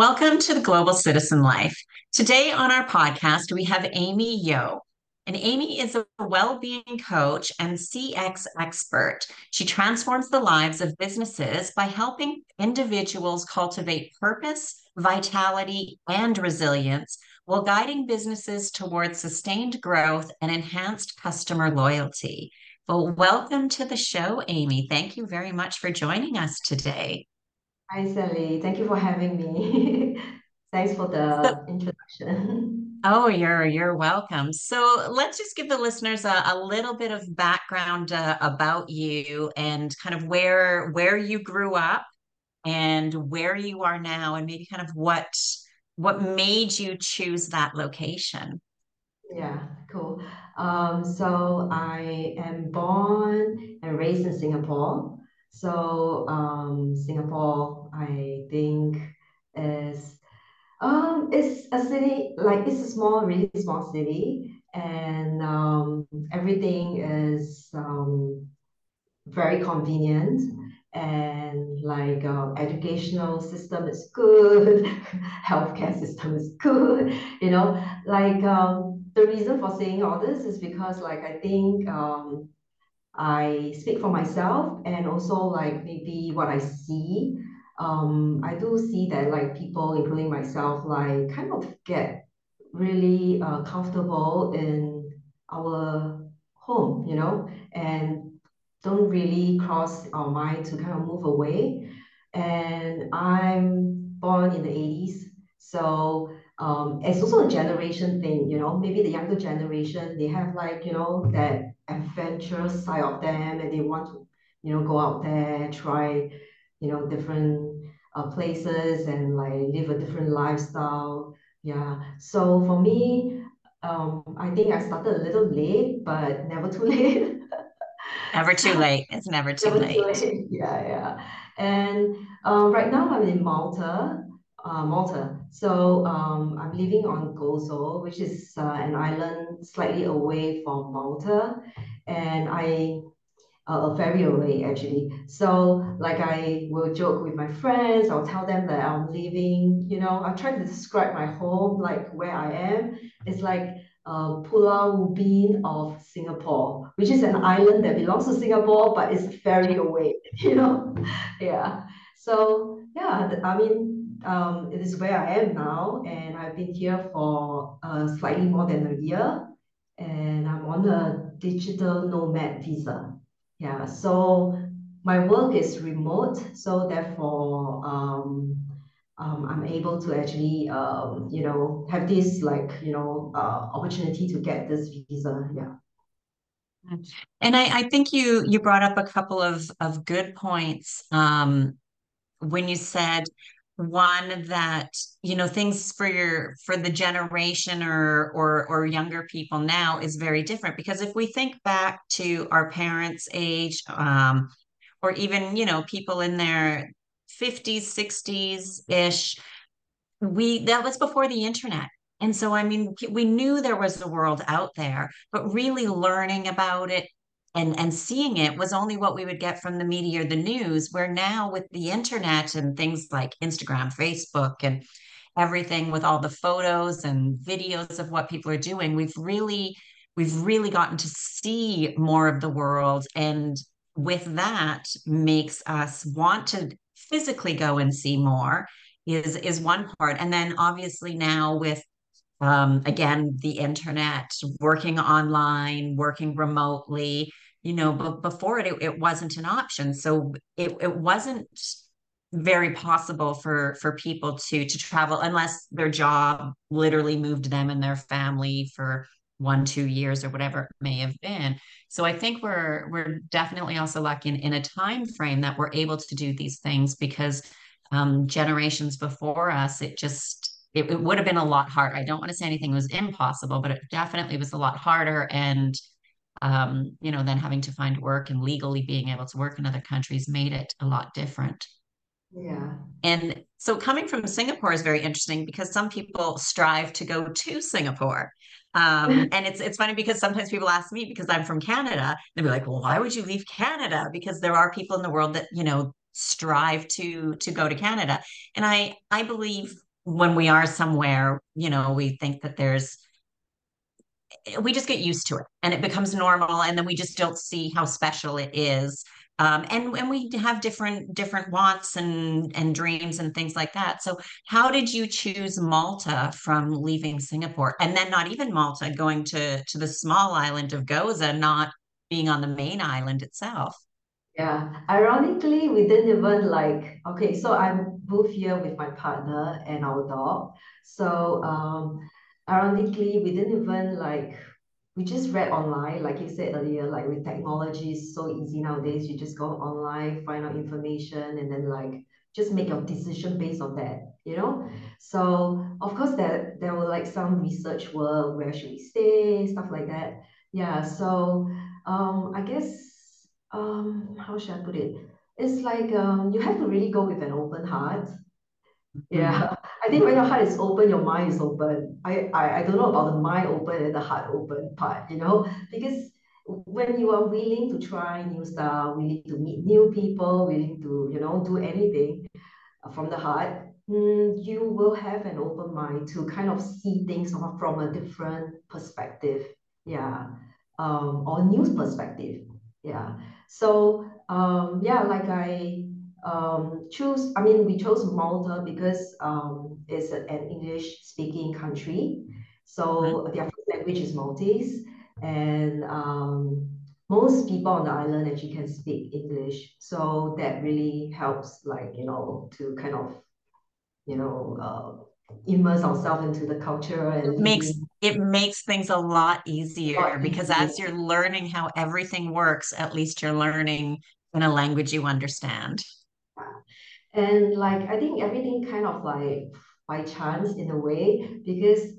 Welcome to the Global Citizen Life. Today on our podcast, we have Amy Yeo. And Amy is a well being coach and CX expert. She transforms the lives of businesses by helping individuals cultivate purpose, vitality, and resilience while guiding businesses towards sustained growth and enhanced customer loyalty. Well, welcome to the show, Amy. Thank you very much for joining us today. Hi, Sally. Thank you for having me. Thanks for the So, introduction. oh, you're you're welcome. So let's just give the listeners a, a little bit of background uh, about you and kind of where where you grew up and where you are now, and maybe kind of what what made you choose that location. Yeah, cool. Um, so I am born and raised in Singapore. So um, Singapore, I think is um, it's a city like it's a small, really small city, and um, everything is um, very convenient and like uh, educational system is good healthcare system is good you know? Like um, the reason for saying all this is because like i think um, i speak for myself and also like maybe what i see um, i do see that like people including myself like kind of get really uh, comfortable in our home you know and don't really cross our mind to kind of move away. And I'm born in the 80s. So um, it's also a generation thing, you know, maybe the younger generation, they have like, you know, that adventurous side of them and they want to, you know, go out there, try, you know, different uh, places and like live a different lifestyle. Yeah. So for me, um, I think I started a little late, but never too late. Never too late. It's never too Never too late. late. Yeah, yeah. And um, right now I'm in Malta, uh, Malta. So um, I'm living on Gozo, which is uh, an island slightly away from Malta, and I uh, a ferry away actually. So like I will joke with my friends. I'll tell them that I'm leaving. You know, I try to describe my home like where I am. It's like uh, Pulau Ubin of Singapore, which is an island that belongs to Singapore, but it's a ferry away. You know, yeah. So yeah, I mean, um, it is where I am now, and I've been here for uh, slightly more than a year, and I'm on a digital nomad visa. Yeah, so my work is remote, so therefore, um, um, I'm able to actually, um, you know, have this like, you know, uh, opportunity to get this visa. Yeah. And I, I think you you brought up a couple of of good points um, when you said one that you know things for your for the generation or or or younger people now is very different. Because if we think back to our parents' age um, or even you know people in their 50s 60s ish we that was before the internet. And so i mean we knew there was a world out there but really learning about it and and seeing it was only what we would get from the media or the news where now with the internet and things like instagram facebook and everything with all the photos and videos of what people are doing we've really we've really gotten to see more of the world. And with that makes us want to physically go and see more is is one part. And then obviously now with um, again the internet working online working remotely you know but before it, it it wasn't an option. So it, it wasn't very possible for for people to to travel unless their job literally moved them and their family for one two years or whatever it may have been. So i think we're we're definitely also lucky in, in a time frame that we're able to do these things because um, generations before us it just it, it would have been a lot harder i don't want to say anything was impossible but it definitely was a lot harder and um, you know then having to find work and legally being able to work in other countries made it a lot different Yeah. and so coming from Singapore is very interesting because some people strive to go to Singapore. Um, and it's it's funny because sometimes people ask me because I'm from Canada, they'll be like, "Well, why would you leave Canada?" Because there are people in the world that, you know, strive to to go to Canada. And I I believe when we are somewhere, you know, we think that there's we just get used to it and it becomes normal and then we just don't see how special it is. Um, and and we have different different wants and and dreams and things like that. So how did you choose malta from leaving singapore and then not even malta going to to the small island of Gozo not being on the main island itself Yeah, ironically, we didn't even like, okay, so I moved here with my partner and our dog. So, um, ironically, we didn't even like, we just read online, like you said earlier, like with technology, it's so easy nowadays. You just go online, find out information, and then like just make your decision based on that, you know? So, of course, there there were like some research work, where should we stay, stuff like that. Yeah, so um, I guess um how should I put it? It's like um you have to really go with an open heart. Yeah. I think when your heart is open, your mind is open. I, I I don't know about the mind open and the heart open part, you know, because when you are willing to try new stuff, willing to meet new people, willing to, you know, do anything from the heart, mm, you will have an open mind to kind of see things from a, from a different perspective. Yeah. Um, or new perspective. Yeah. So um, yeah, like I um, choose, I mean, we chose Malta because um, it's an English speaking country. So their first language is Maltese. And um, most people on the island actually can speak English. So that really helps, like, you know, to kind of, you know, uh, immerse ourselves into the culture and makes it makes things a lot easier because as you're learning how everything works at least you're learning in a language you understand And like, I think everything kind of like by chance in a way, because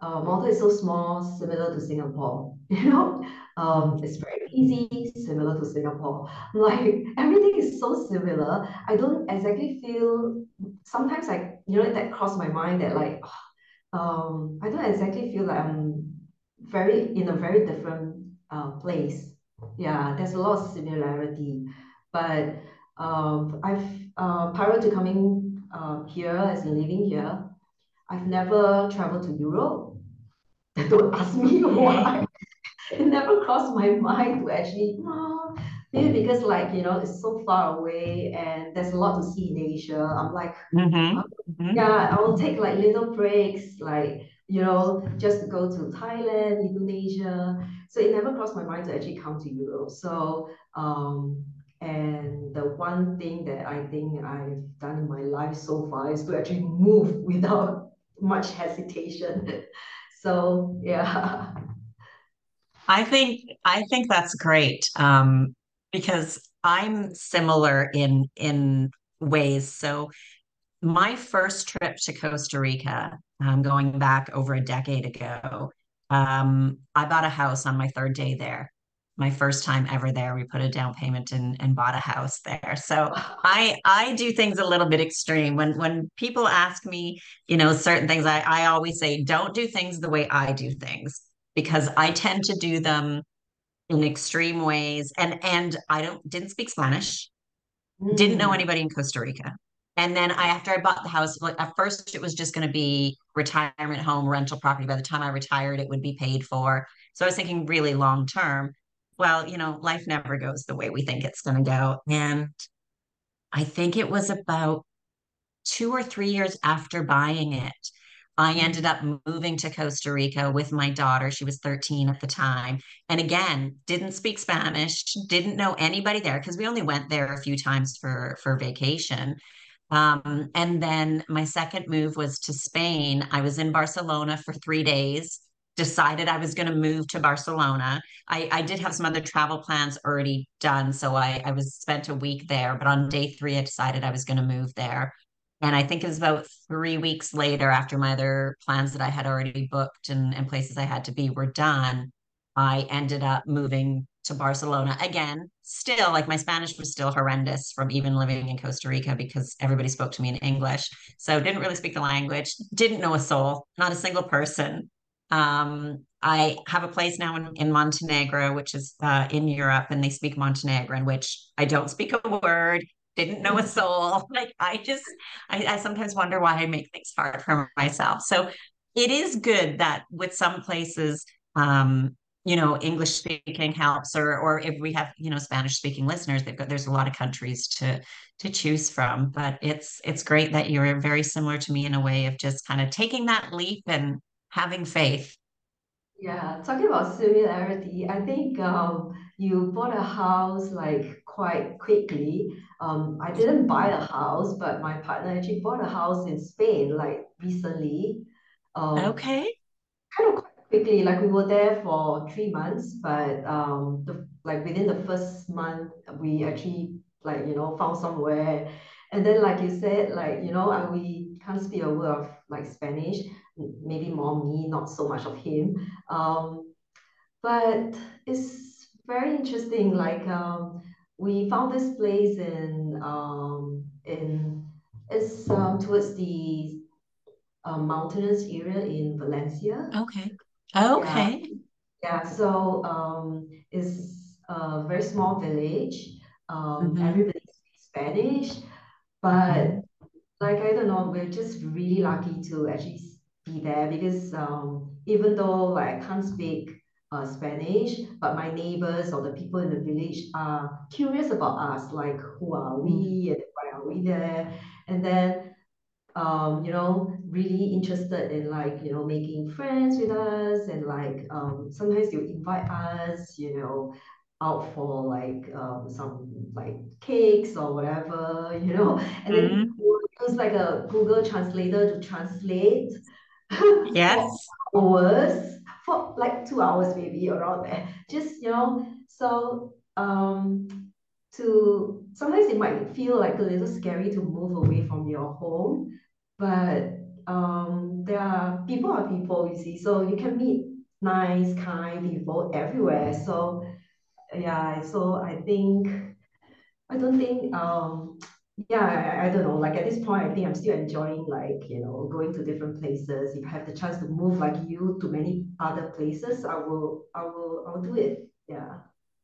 uh, Malta is so small, similar to Singapore. You know, um, it's very easy, similar to Singapore. Like everything is so similar. I don't exactly feel. Sometimes like you know that crossed my mind that like um, I don't exactly feel like I'm very in a very different uh, place. Yeah, there's a lot of similarity, but um, I've uh, prior to coming uh, here as in living here, I've never traveled to Europe. Don't ask me why. It never crossed my mind to actually, no, maybe because like, you know, it's so far away and there's a lot to see in Asia. I'm like, hmm uh, hmm yeah, I will take like little breaks, like, you know, just go to Thailand, Indonesia. So it never crossed my mind to actually come to Europe. So, um, and the one thing that I think I've done in my life so far is to actually move without much hesitation. So, yeah. i think i think that's great um because i'm similar in in ways so my first trip to Costa Rica, um, going back over a decade ago, um, I bought a house on my third day there. My first time ever there. We put a down payment and, and bought a house there. So I I do things a little bit extreme. When when people ask me, you know, certain things, I, I always say, don't do things the way I do things because I tend to do them in extreme ways. And and I don't didn't speak Spanish didn't know Mm. anybody in Costa Rica. And then I, after I bought the house, like at first it was just going to be retirement home rental property. By the time I retired, it would be paid for. So I was thinking really long term. Well, you know, life never goes the way we think it's going to go. And I think it was about two or three years after buying it, I ended up moving to Costa Rica with my daughter. She was 13 at the time. And again, didn't speak Spanish, didn't know anybody there because we only went there a few times for for vacation. Um, and then my second move was to Spain. I was in Barcelona for three days, decided I was going to move to Barcelona. I, I did have some other travel plans already done. So I, I was spent a week there, but on day three, I decided I was going to move there. And I think it was about three weeks later, after my other plans that I had already booked and, and places I had to be were done, I ended up moving to Barcelona again. Still, like my Spanish was still horrendous from even living in Costa Rica because everybody spoke to me in English. So didn't really speak the language, didn't know a soul, not a single person. Um, I have a place now in, in Montenegro, which is uh, in Europe, and they speak Montenegrin, which I don't speak a word. Didn't know a soul. Like I just, I, I sometimes wonder why I make things hard for myself. So it is good that with some places, um, you know, English speaking helps, or or if we have you know Spanish speaking listeners, they've got there's a lot of countries to to choose from. But it's it's great that you're very similar to me in a way of just kind of taking that leap and having faith. Yeah, talking about similarity, I think um, you bought a house like quite quickly. Um, I didn't buy a house, but my partner actually bought a house in Spain like recently. Um, Okay. kind of quite quickly, like we were there for three months, but um, the like within the first month, we actually like you know found somewhere, and then like you said, like you know, I, we can't speak a word of like Spanish, maybe more me, not so much of him. Um, but it's very interesting. Like um, we found this place in um in it's um towards the um, mountainous area in Valencia. Okay. Okay. yeah. So um, it's a very small village. Um, hmm everybody speaks Spanish, but like I don't know, we're just really lucky to actually be there because um, even though like I can't speak uh, Spanish, but my neighbors or the people in the village are curious about us, like who are we and why are we there, and then um, you know, really interested in like, you know, making friends with us and like um, sometimes you invite us, you know, out for like um, some like cakes or whatever, you know, and then hmm we'll use like a Google translator to translate Yes. hours, for like two hours maybe around there. Just, you know, so um to sometimes it might feel like a little scary to move away from your home but um, there are people are people, you see, so you can meet nice, kind people everywhere. So yeah, so I think I don't think um yeah, I, I don't know. Like at this point, I think I'm still enjoying like, you know, going to different places. If I have the chance to move like you to many other places, I will I will I'll do it. Yeah.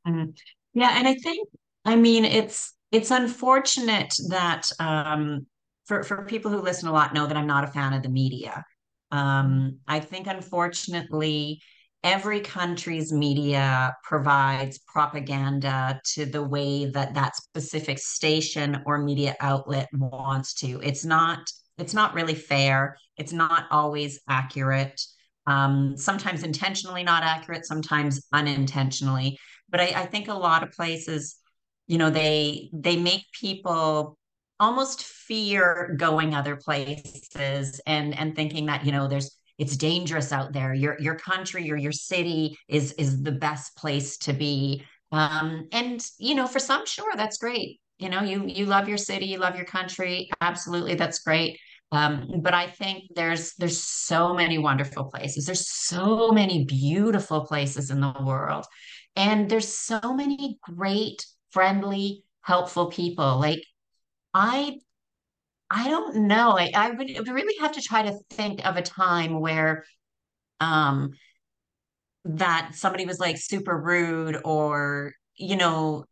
Mm. Yeah, and I think, I mean, it's it's unfortunate that um, for for people who listen a lot know that I'm not a fan of the media. Um, I think, unfortunately, every country's media provides propaganda to the way that that specific station or media outlet wants to. It's not it's not really fair. It's not always accurate. Um, sometimes intentionally not accurate, sometimes unintentionally but I, I think a lot of places, you know, they they make people almost fear going other places and and thinking that, you know, there's it's dangerous out there. Your your country or your city is is the best place to be. Um, and you know, for some, sure, that's great. You know, you you love your city, you love your country. Absolutely, that's great. Um, but I think there's there's so many wonderful places. There's so many beautiful places in the world and there's so many great, friendly, helpful people. Like I I don't know. I, I would really have to try to think of a time where um that somebody was like super rude or, you know,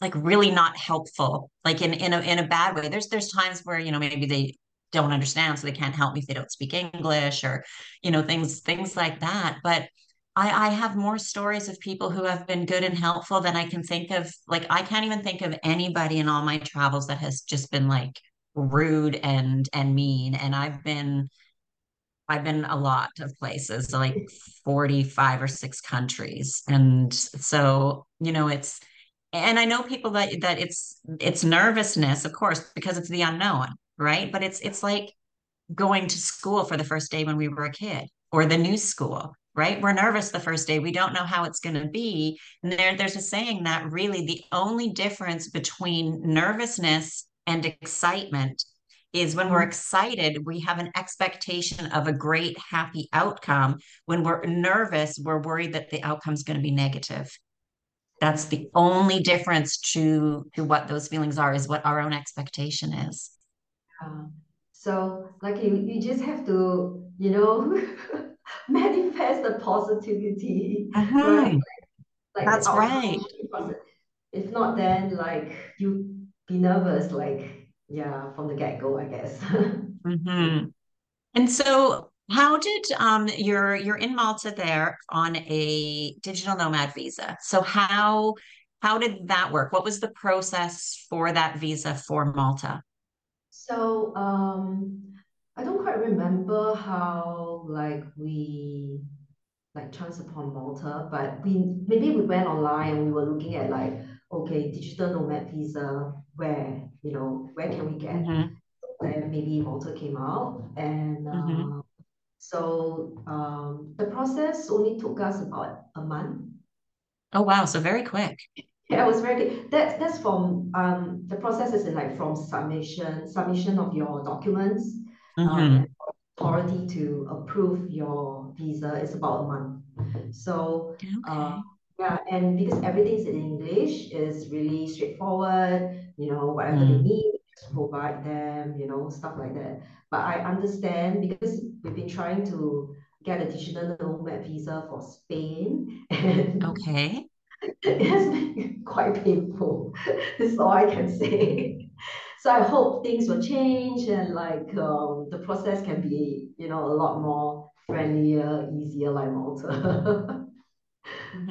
like really not helpful, like in in a in a bad way. There's there's times where, you know, maybe they don't understand, so they can't help me if they don't speak English or, you know, things things like that. But I, I have more stories of people who have been good and helpful than I can think of. Like I can't even think of anybody in all my travels that has just been like rude and and mean. And I've been I've been a lot of places, like 45 or six countries. And so, you know, it's and I know people that that it's it's nervousness, of course, because it's the unknown, right? But it's it's like going to school for the first day when we were a kid or the new school, right? We're nervous the first day. We don't know how it's going to be. And there, there's a saying that really the only difference between nervousness and excitement is when we're Mhm. excited, we have an expectation of a great, happy outcome. When we're nervous, we're worried that the outcome's going to be negative. That's the only difference to to what those feelings are, is what our own expectation is. Uh, so like you, you just have to, you know, manifest the positivity, right? Mhm. Like That's right. If not, then like you be nervous, like, yeah, from the get-go, I guess. hmm And so how did um you're you're in Malta there on a digital nomad visa. So how how did that work? What was the process for that visa for Malta? So, um, I don't quite remember how like we like chance upon Malta, but we maybe we went online and we were looking at like, okay, digital nomad visa, where, you know, where can we get? hmm And maybe Malta came out. And uh, so um, the process only took us about a month. Oh wow, so very quick. Yeah, it was very good. That's that's from um the process is in like from submission submission of your documents um and hmm authority to approve your visa is about a month. So uh yeah, and because everything's in English, is really straightforward, you know, whatever they Mm. need, just provide them, you know, stuff like that. But I understand because we've been trying to get a digital nomad visa for Spain and Okay. it has been quite painful. This is all I can say. So I hope things will change and like um, the process can be, you know, a lot more friendlier, easier like Malta.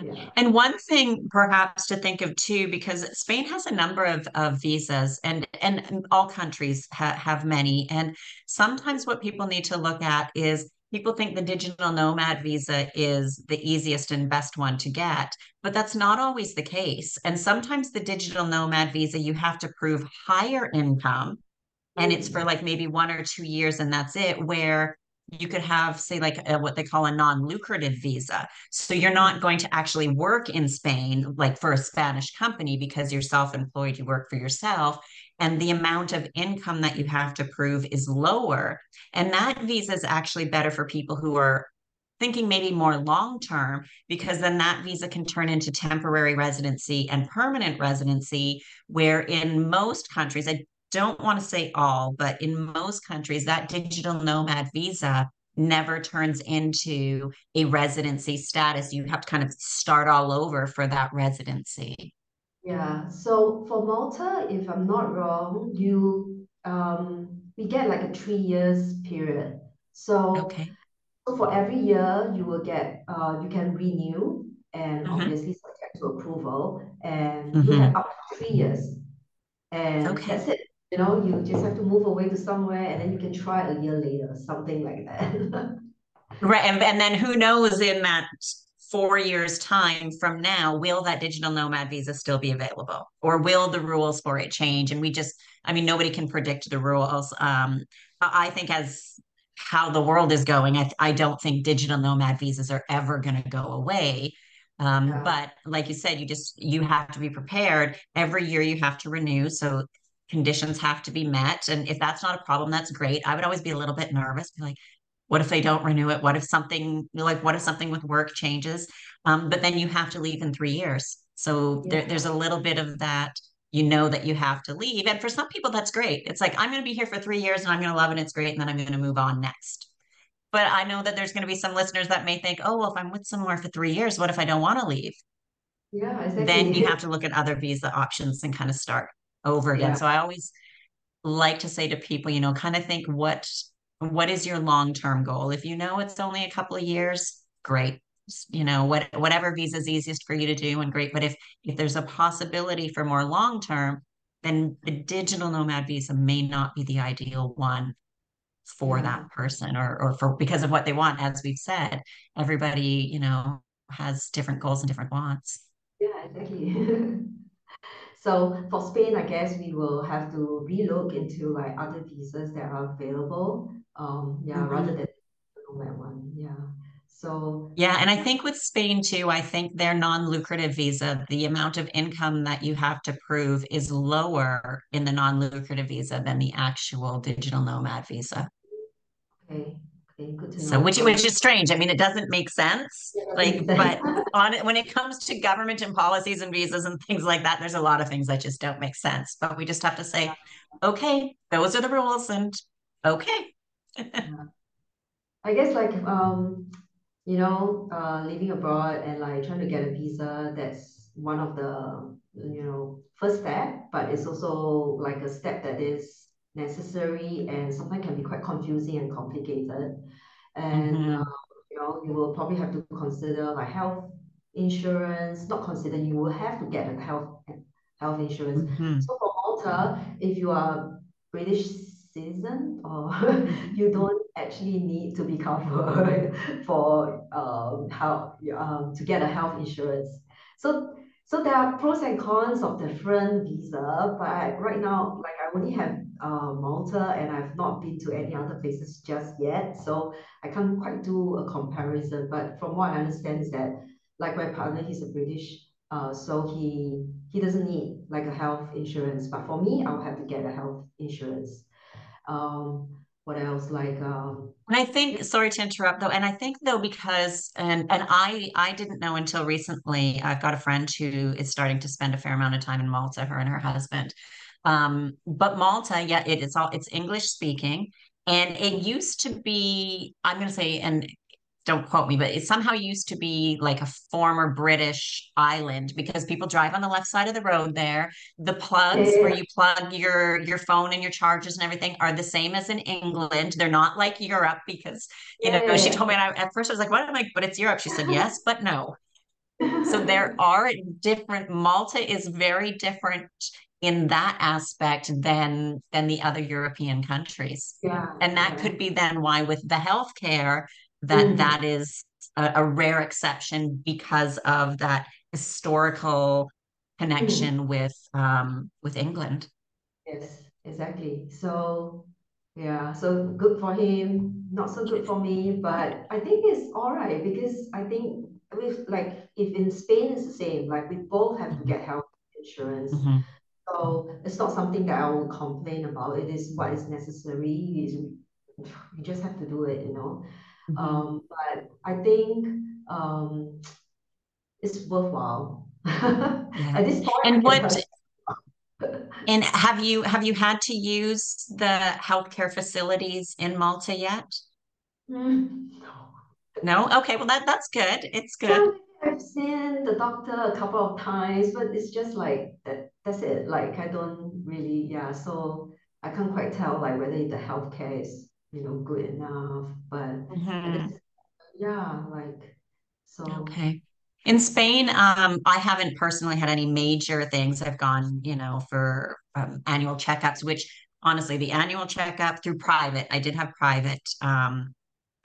Yeah. And one thing perhaps to think of too, because Spain has a number of, of visas and, and all countries ha have many. And sometimes what people need to look at is people think the digital nomad visa is the easiest and best one to get, but that's not always the case. And sometimes the digital nomad visa, you have to prove higher income and it's for Mm. like maybe one or two years and that's it where you could have say like a, what they call a non-lucrative visa so you're not going to actually work in spain like for a spanish company because you're self-employed you work for yourself and the amount of income that you have to prove is lower. And that visa is actually better for people who are thinking maybe more long term because then that visa can turn into temporary residency and permanent residency where in most countries i don't want to say all but in most countries that digital nomad visa never turns into a residency status. You have to kind of start all over for that residency Yeah. So for Malta, if I'm not wrong, you um we get like a three years period. So okay So for every year, you will get, uh, you can renew and hmm obviously subject to approval, and you have hmm up to three years, and okay that's it. You know, you just have to move away to somewhere, and then you can try a year later, something like that. Right. And, and then who knows in that four years time from now, will that digital nomad visa still be available? Or will the rules for it change? And we just, I mean, nobody can predict the rules. Um, I think as how the world is going, I, I don't think digital nomad visas are ever going to go away. Um, Yeah, but like you said, you just you have to be prepared. Every year you have to renew. So conditions have to be met. And if that's not a problem, that's great. I would always be a little bit nervous, be like, what if they don't renew it? What if something like what if something with work changes? Um, but then you have to leave in three years. So there, there's a little bit of that. You know that you have to leave. And for some people, that's great. It's like, I'm going to be here for three years and I'm going to love it. It's great. And then I'm going to move on next. But I know that there's going to be some listeners that may think, oh, well, if I'm with somewhere for three years, what if I don't want to leave? yeah, Then you have to look at other visa options and kind of start over again. Yeah, So I always like to say to people, you know, kind of think what what is your long-term goal? If you know it's only a couple of years, great. You know, what whatever visa is easiest for you to do and great. But if if there's a possibility for more long-term, then the digital nomad visa may not be the ideal one for mm-hmm. that person or or for because of what they want. As we've said, everybody, you know, has different goals and different wants. yeah, exactly. So for Spain, I guess we will have to relook into like other visas that are available. Um, yeah, rather Mhm. than nomad one. Yeah. So Yeah, and I think with Spain too, I think their non-lucrative visa, the amount of income that you have to prove is lower in the non-lucrative visa than the actual digital nomad visa. okay, okay, good to So know. which So which is strange. I mean, it doesn't make sense. yeah, Like, but on it when it comes to government and policies and visas and things like that, there's a lot of things that just don't make sense. But we just have to say, okay, those are the rules and okay. Yeah. I guess like um, you know, uh, living abroad and like trying to get a visa that's one of the you know first step, but it's also like a step that is necessary and sometimes can be quite confusing and complicated. And Mm-hmm. uh, you know, you will probably have to consider like health insurance, not consider, you will have to get a health health insurance. Mm-hmm. So for Malta, if you are British citizen or Mm-hmm. you don't actually need to be covered for um how um to get a health insurance. So so there are pros and cons of different visa, but right now, like I only have uh, Malta and I've not been to any other places just yet. So I can't quite do a comparison. But from what I understand is that like my partner, he's a British, uh, so he he doesn't need like a health insurance. But for me, I'll have to get a health insurance. Um, what else? Like um, And I think, sorry to interrupt though, and I think though because and and I I didn't know until recently. I've got a friend who is starting to spend a fair amount of time in Malta, her and her husband. Um, but Malta, yeah, it is all it's English speaking, and it used to be, I'm going to say, and don't quote me, but it somehow used to be like a former British island because people drive on the left side of the road there. The yeah, plugs where you plug your your phone and your chargers and everything are the same as in England. They're not like Europe because, you yeah, know, she told me and I, at first I was like, what am I? But it's Europe. She said, yes, but no. So there are different, Malta is very different in that aspect than than the other European countries. Yeah, And that yeah. could be then why with the healthcare that Mm, that is a, a rare exception because of that historical mm. connection with um with England. Yes, exactly. So, yeah, so good for him, not so good for me, but I think it's all right because I think with like if in Spain it's the same, like we both have to Mhm, get health insurance. mhm, So it's not something that I will complain about. It is what is necessary. Is you just have to do it, you know. Mhm. Um, but I think um it's worthwhile. Yeah. At this point, And what and have you have you had to use the healthcare facilities in Malta yet? you. No? Okay, well that that's good. It's good. I've seen the doctor a couple of times, but it's just like that, that's it. Like I don't really, yeah, so I can't quite tell like whether the healthcare is, you know, good enough. But hmm this, yeah, like so Okay. In Spain, um, I haven't personally had any major things. I've gone, you know, for um, annual checkups, which honestly, the annual checkup through private, I did have private um,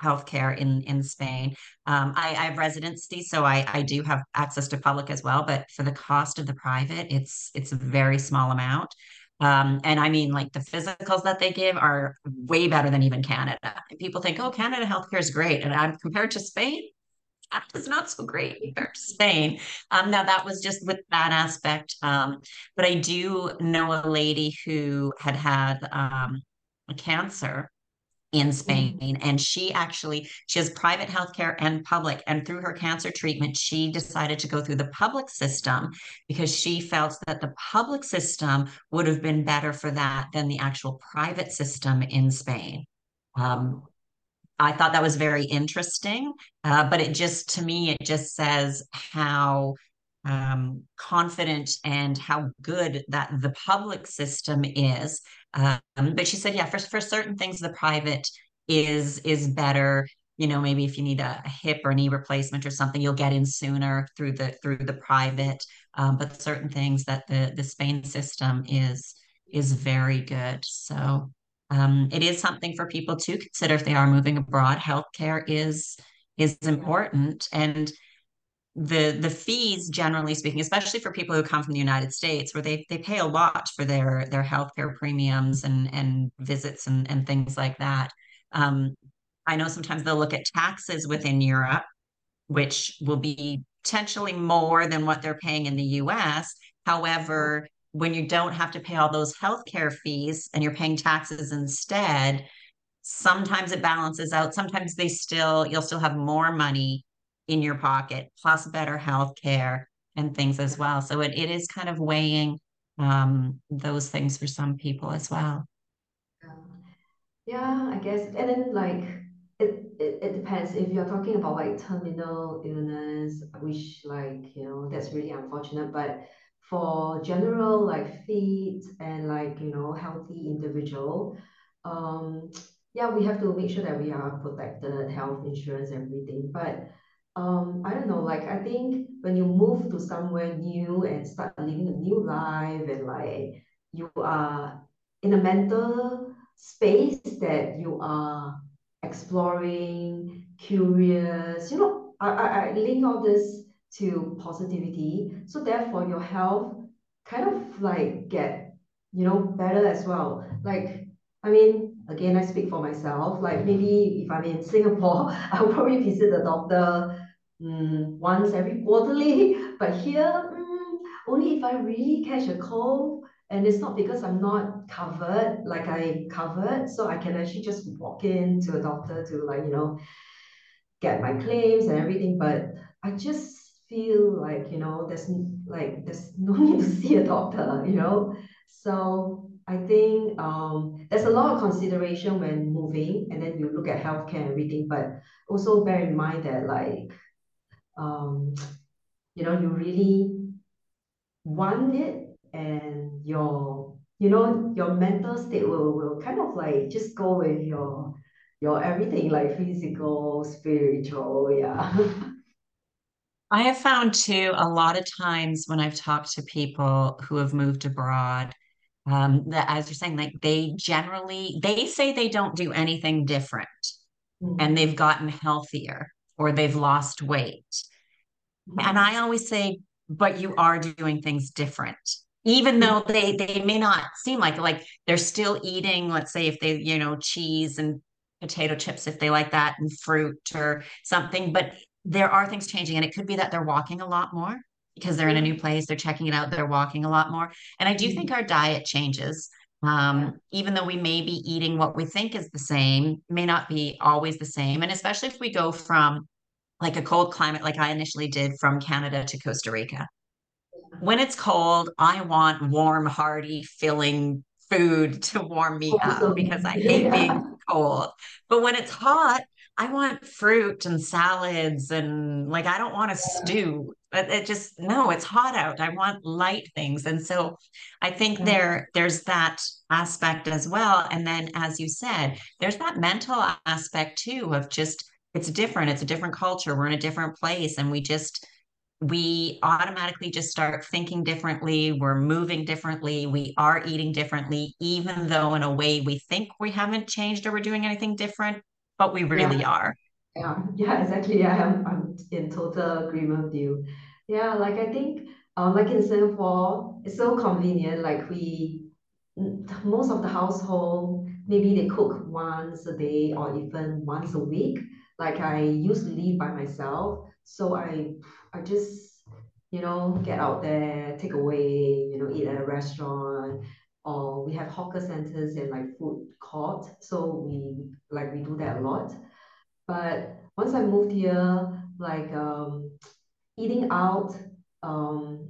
healthcare in in Spain. Um, I, I have residency, so I I do have access to public as well. But for the cost of the private, it's it's a very small amount. Um, and I mean, like the physicals that they give are way better than even Canada. And people think, oh, Canada healthcare is great, and I'm compared to Spain is not so great. Spain. Um, now that was just with that aspect. Um, but I do know a lady who had had um, cancer in Spain, mm, and she actually she has private healthcare and public. And through her cancer treatment, she decided to go through the public system because she felt that the public system would have been better for that than the actual private system in Spain. Um. I thought that was very interesting, uh, but it just to me it just says how um, confident and how good that the public system is. Um, but she said, yeah, for for certain things, the private is is better. You know, maybe if you need a, a hip or knee replacement or something, you'll get in sooner through the through the private. Um, but certain things that the the Spain system is is very good. So um, it is something for people to consider if they are moving abroad. Healthcare is is important, and the the fees, generally speaking, especially for people who come from the United States, where they they pay a lot for their their healthcare premiums and and visits and and things like that. Um, I know sometimes they'll look at taxes within Europe which will be potentially more than what they're paying in the US. However, when you don't have to pay all those healthcare fees and you're paying taxes instead, sometimes it balances out. Sometimes they still, you'll still have more money in your pocket, plus better healthcare and things as well. So it, it is kind of weighing um, those things for some people as well. yeah. I guess. And then like it, it it depends if you're talking about like terminal illness, which like, you know, that's really unfortunate. But for general like fit and like you know healthy individual, um, yeah, we have to make sure that we are protected, health insurance, everything. But um, I don't know, like I think when you move to somewhere new and start living a new life and like you are in a mental space that you are exploring, curious, you know, I, I, I link all this to positivity. So therefore your health kind of like get, you know, better as well. Like, I mean, again, I speak for myself. Like maybe if I'm in Singapore, I'll probably visit the doctor mm, once every quarterly. But here, mm, only if I really catch a cold. And it's not because I'm not covered, like I covered, so I can actually just walk in to a doctor to like, you know, get my claims and everything. But I just feel like, you know, there's like there's no need to see a doctor, you know. So I think um, there's a lot of consideration when moving, and then you look at healthcare and everything. But also bear in mind that like um, you know, you really want it and your, you know, your mental state will, will kind of like just go with your your everything like physical, spiritual, yeah. I have found too a lot of times when I've talked to people who have moved abroad, um, that as you're saying, like they generally they say they don't do anything different and Mm, they've gotten healthier or they've lost weight. And mm, I always say, but you are doing things different. Even mm, though they they may not seem like like they're still eating, let's say if they, you know, cheese and potato chips if they like that and fruit or something, but there are things changing and it could be that they're walking a lot more because they're in a new place, they're checking it out, they're walking a lot more. And I do think Mm, our diet changes. Um, even though we may be eating what we think is the same, may not be always the same. And especially if we go from like a cold climate, like I initially did from Canada to Costa Rica. When it's cold, I want warm, hearty, filling food to warm me up because I hate being cold. But when it's hot, I want fruit and salads and like I don't want a stew. It, it just no, it's hot out. I want light things. And so I think Yeah. there there's that aspect as well. And then as you said, there's that mental aspect too of just it's different. It's a different culture. We're in a different place and we just we automatically just start thinking differently. We're moving differently. We are eating differently, even though in a way we think we haven't changed or we're doing anything different, but we Yeah. really are. Yeah, yeah, exactly. Yeah, I'm, I'm in total agreement with you. Yeah, like I think, uh, like in Singapore, it's so convenient. Like we, most of the household, maybe they cook once a day or even once a week. Like I used to live by myself, so I, I just, you know, get out there, take away, you know, eat at a restaurant, or we have hawker centers and like food court. So we like we do that a lot. But once I moved here, like um, eating out, um,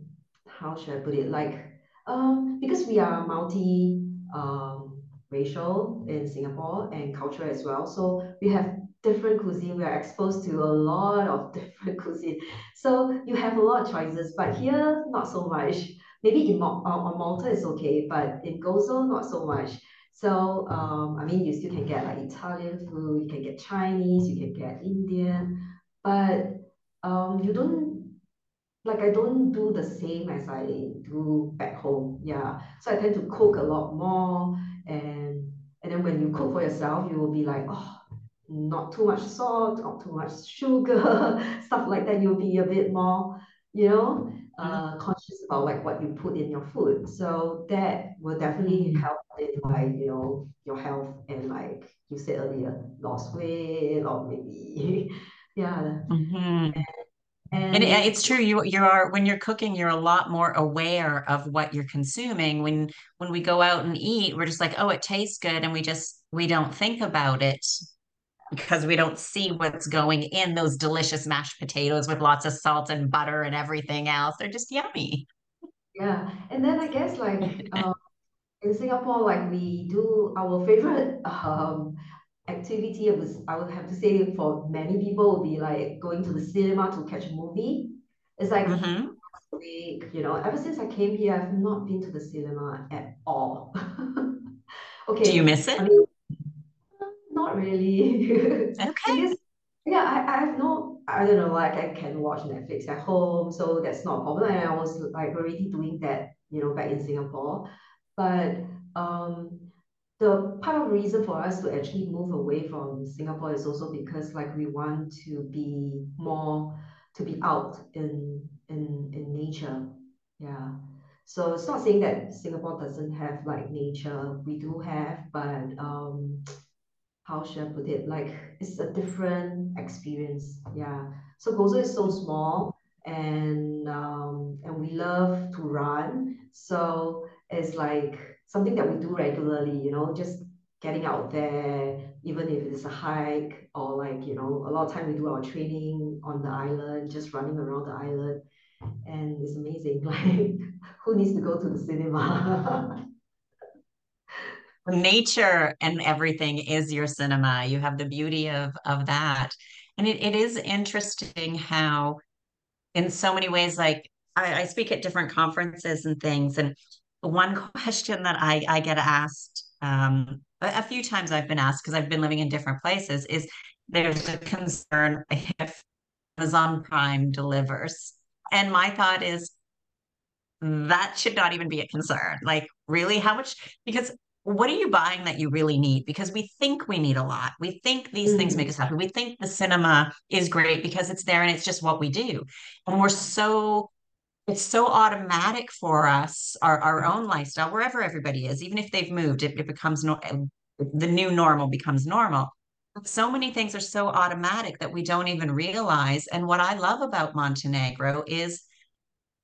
how should I put it? Like um, because we are multi um, racial in Singapore and culture as well, so we have different cuisine. We are exposed to a lot of different cuisine, so you have a lot of choices. But here, not so much. Maybe in Mal- uh, on Malta it's okay, but in Gozo, not so much. So, um, I mean, you still can get like Italian food, you can get Chinese, you can get Indian, but um, you don't like I don't do the same as I do back home. Yeah, so I tend to cook a lot more, and and then when you cook for yourself, you will be like, oh, not too much salt, not too much sugar, stuff like that. You'll be a bit more, you know, uh, conscious about like what you put in your food. So that will definitely Mhm. help like, you know, your health and like you said earlier, lost weight or maybe, yeah. Mhm. And And it's true. You you are when you're cooking, you're a lot more aware of what you're consuming. When when we go out and eat, we're just like, oh, it tastes good, and we just we don't think about it because we don't see what's going in those delicious mashed potatoes with lots of salt and butter and everything else. They're just yummy. yeah, and then I guess like uh, in Singapore, like we do our favorite um activity, I was I would have to say for many people would be like going to the cinema to catch a movie. It's like hmm week. You know, ever since I came here, I've not been to the cinema at all. Okay. Do you miss I it? mean, not really. Okay. Because yeah, I, I have no I don't know, like I can watch Netflix at home, so that's not a problem. And I was like already doing that, you know, back in Singapore. But um the part of the reason for us to actually move away from Singapore is also because like we want to be more to be out in in in nature. Yeah. So it's not saying that Singapore doesn't have like nature. We do have, but um how should I put it? Like it's a different experience. Yeah. So Gozo is so small and um and we love to run. So it's like something that we do regularly, you know, just getting out there, even if it's a hike or like, you know, a lot of time we do our training on the island, just running around the island. And it's amazing. Like who needs to go to the cinema? Nature and everything is your cinema. You have the beauty of of that. And it, it is interesting how in so many ways, like I, I speak at different conferences and things, and one question that I, I get asked um, a, a few times I've been asked because I've been living in different places is there's a concern if Amazon Prime delivers. And my thought is that should not even be a concern. Like, really, how much? Because what are you buying that you really need? Because we think we need a lot. We think these things make us happy. We think the cinema is great because it's there and it's just what we do. And we're so, it's so automatic for us, our, our mm-hmm. own lifestyle, wherever everybody is, even if they've moved, it, it becomes no, eh, the new normal becomes normal. So many things are so automatic that we don't even realize. And what I love about Montenegro is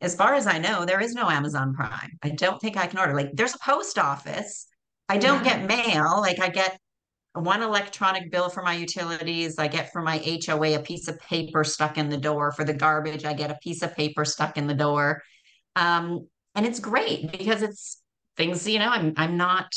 as far as I know, there is no Amazon Prime. I don't think I can order. Like, there's a post office. I don't yeah. get mail. Like, I get one electronic bill for my utilities. I get for my HOA a piece of paper stuck in the door. For the garbage, I get a piece of paper stuck in the door. Um, and it's great because it's things, you know, I'm I'm not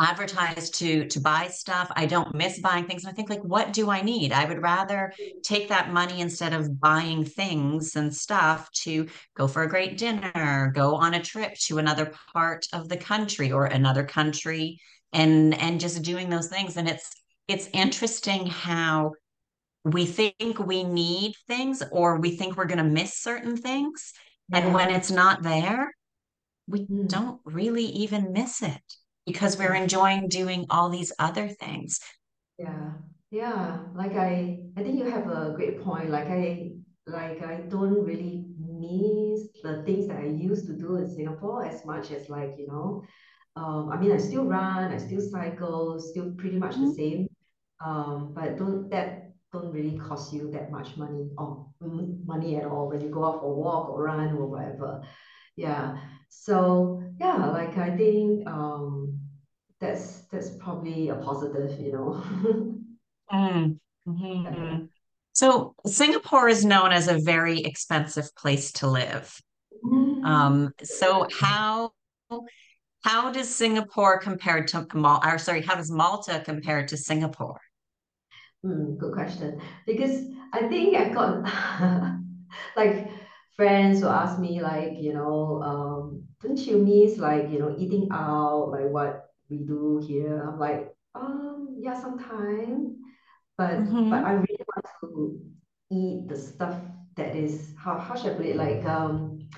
advertised to to buy stuff. I don't miss buying things. And I think like, what do I need? I would rather take that money instead of buying things and stuff to go for a great dinner, go on a trip to another part of the country or another country and and just doing those things. And it's it's interesting how we think we need things or we think we're going to miss certain things. And when it's not there, we Mm, don't really even miss it because we're enjoying doing all these other things. Yeah, yeah. Like I, I think you have a great point. Like I, like I don't really miss the things that I used to do in Singapore as much as like, you know, um, I mean, I still run, I still cycle, still pretty much the Mhm. same. Um, but don't that don't really cost you that much money or money at all when you go out for a walk or run or whatever. Yeah. So yeah, like I think um that's that's probably a positive, you know. Mm, mhm. So Singapore is known as a very expensive place to live. Mm, Um, so how how does Singapore compare to Mal, or sorry, how does Malta compare to Singapore? mm, good question. Because I think I got like friends who ask me like, you know, um, don't you miss like, you know, eating out, like what we do here? I'm like, um, yeah, sometime. But but hmm I really want to eat the stuff that is how how should I put it? Like um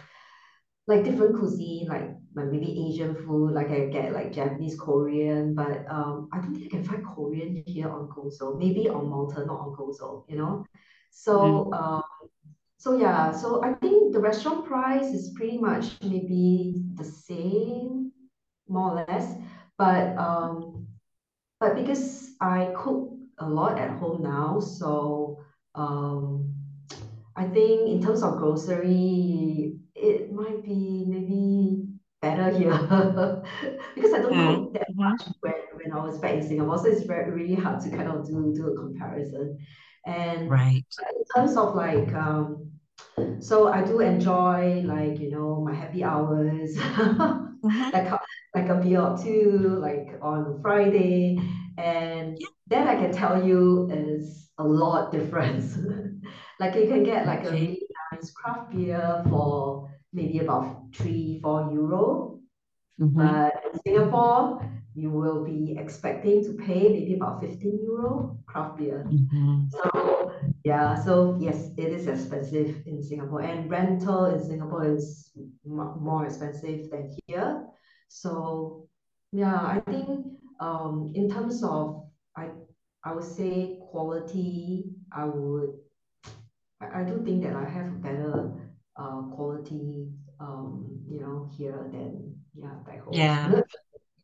like different cuisine, like like maybe Asian food, like I get like Japanese, Korean, but um, I don't think I can find Korean here on Gozo. Maybe on Malta, not on Gozo, you know. So uh, so yeah, so I think the restaurant price is pretty much maybe the same, more or less. But um, but because I cook a lot at home now, so um, I think in terms of grocery, it might be maybe better here because I don't cook that Mm-hmm. much when, when I was back in Singapore. So it's very really hard to kind of do do a comparison. And Right. in terms of like um, so I do enjoy like you know my happy hours, hmm like a- like a beer or two, like on Friday, and Yeah. that I can tell you is a lot difference. Like you can get like a really nice craft beer for maybe about three, four euro. Mhm. But in Singapore, you will be expecting to pay maybe about 15 euro craft beer. Mhm. So yeah, so yes, it is expensive in Singapore, and rental in Singapore is m- more expensive than here. So yeah, I think um in terms of I I would say quality, I would I, I do think that I have a better uh quality um you know here than yeah back home. Yeah.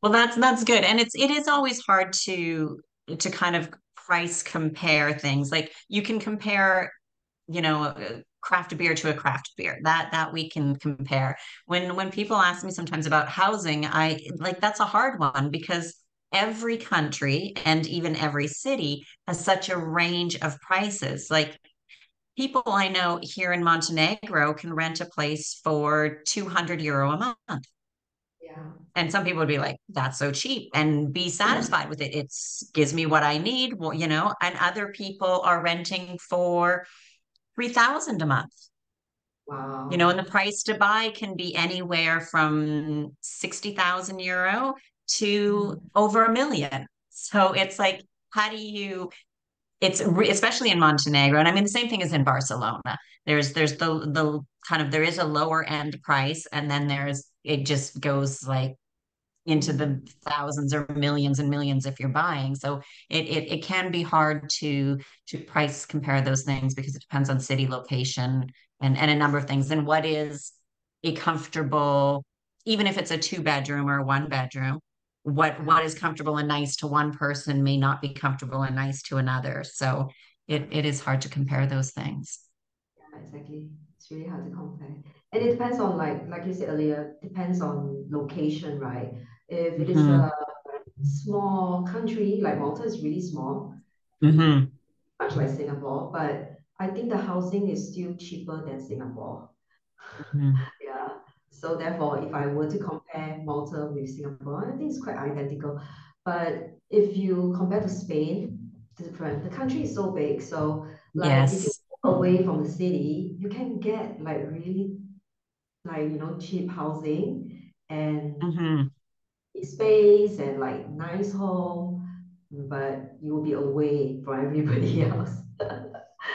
Well, that's that's good. And it's it is always hard to to kind of price compare things. Like you can compare, you know, craft beer to a craft beer. That that we can compare. When when people ask me sometimes about housing, I like that's a hard one because every country and even every city has such a range of prices. Like people I know here in Montenegro can rent a place for 200 euro a month Yeah. and some people would be like that's so cheap and be satisfied with it It gives me what i need well, you know and other people are renting for 3000 a month Wow. you know and the price to buy can be anywhere from 60,000 euro to Mm. over a million so it's like how do you it's re- especially in Montenegro and I mean the same thing is in Barcelona there's there's the the kind of there is a lower end price and then there's it just goes like into the thousands or millions and millions if you're buying. So it, it it can be hard to to price compare those things because it depends on city location and and a number of things. And what is a comfortable, even if it's a two bedroom or one bedroom, what what is comfortable and nice to one person may not be comfortable and nice to another. So it it is hard to compare those things. Yeah, exactly. It's really hard to compare. And it depends on like like you said earlier, depends on location, right? If it is hmm a small country, like Malta is really small, hmm much like Singapore, but I think the housing is still cheaper than Singapore. hmm Yeah. So therefore, if I were to compare Malta with Singapore, I think it's quite identical. But if you compare to Spain, different. The country is so big. So like if you Yes. walk away from the city, you can get like really like you know cheap housing and hmm space and like nice home, but you will be away from everybody else.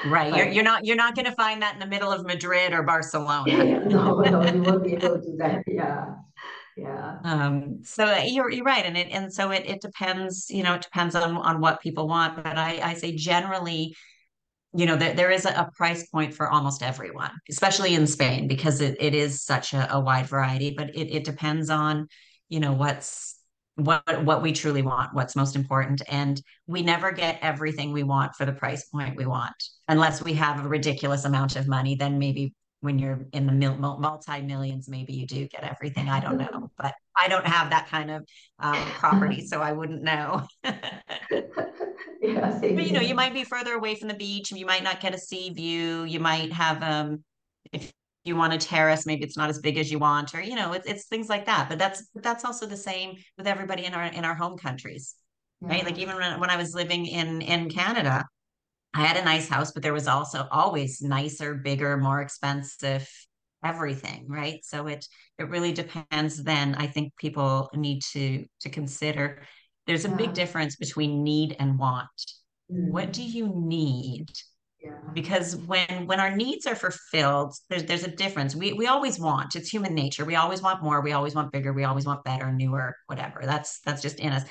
Right. You're you're not you're not going to find that in the middle of Madrid or Barcelona. yeah, no, no, you won't be able to do that. Yeah, yeah, Um, so uh, you're you're right, and it and so it it depends, you know, it depends on on what people want. But I I say generally, you know, there there is a, a price point for almost everyone, especially in Spain, because it, it is such a, a wide variety. But it it depends on, you know, what's what what we truly want, what's most important, and we never get everything we want for the price point we want, unless we have a ridiculous amount of money. Then maybe when you're in the mil multi millions, maybe you do get everything. I don't know, but I don't have that kind of um, property, so I wouldn't know. yeah. But you know, you might be further away from the beach. And you might not get a sea view. You might have um if you want a terrace, maybe it's not as big as you want, or you know, it's it's things like that. But that's that's also the same with everybody in our in our home countries, right? Like even when, when I was living in in Canada, I had a nice house, but there was also always nicer, bigger, more expensive everything, right? So it it really depends then. I think people need to to consider there's a big difference between need and want what do Mm. you need? Yeah. Because when when our needs are fulfilled, there's there's a difference. We we always want. It's human nature. We always want more. We always want bigger. We always want better, newer, whatever. That's that's just in us.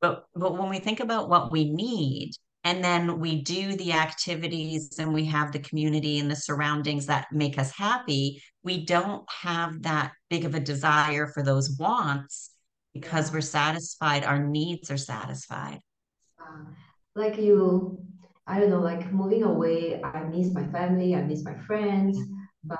But but when we think about what we need, and then we do the activities and we have the community and the surroundings that make us happy, we don't have that big of a desire for those wants because we're satisfied. Our needs are satisfied. Uh, like you, I don't know, like moving away, I miss my family, I miss my friends, but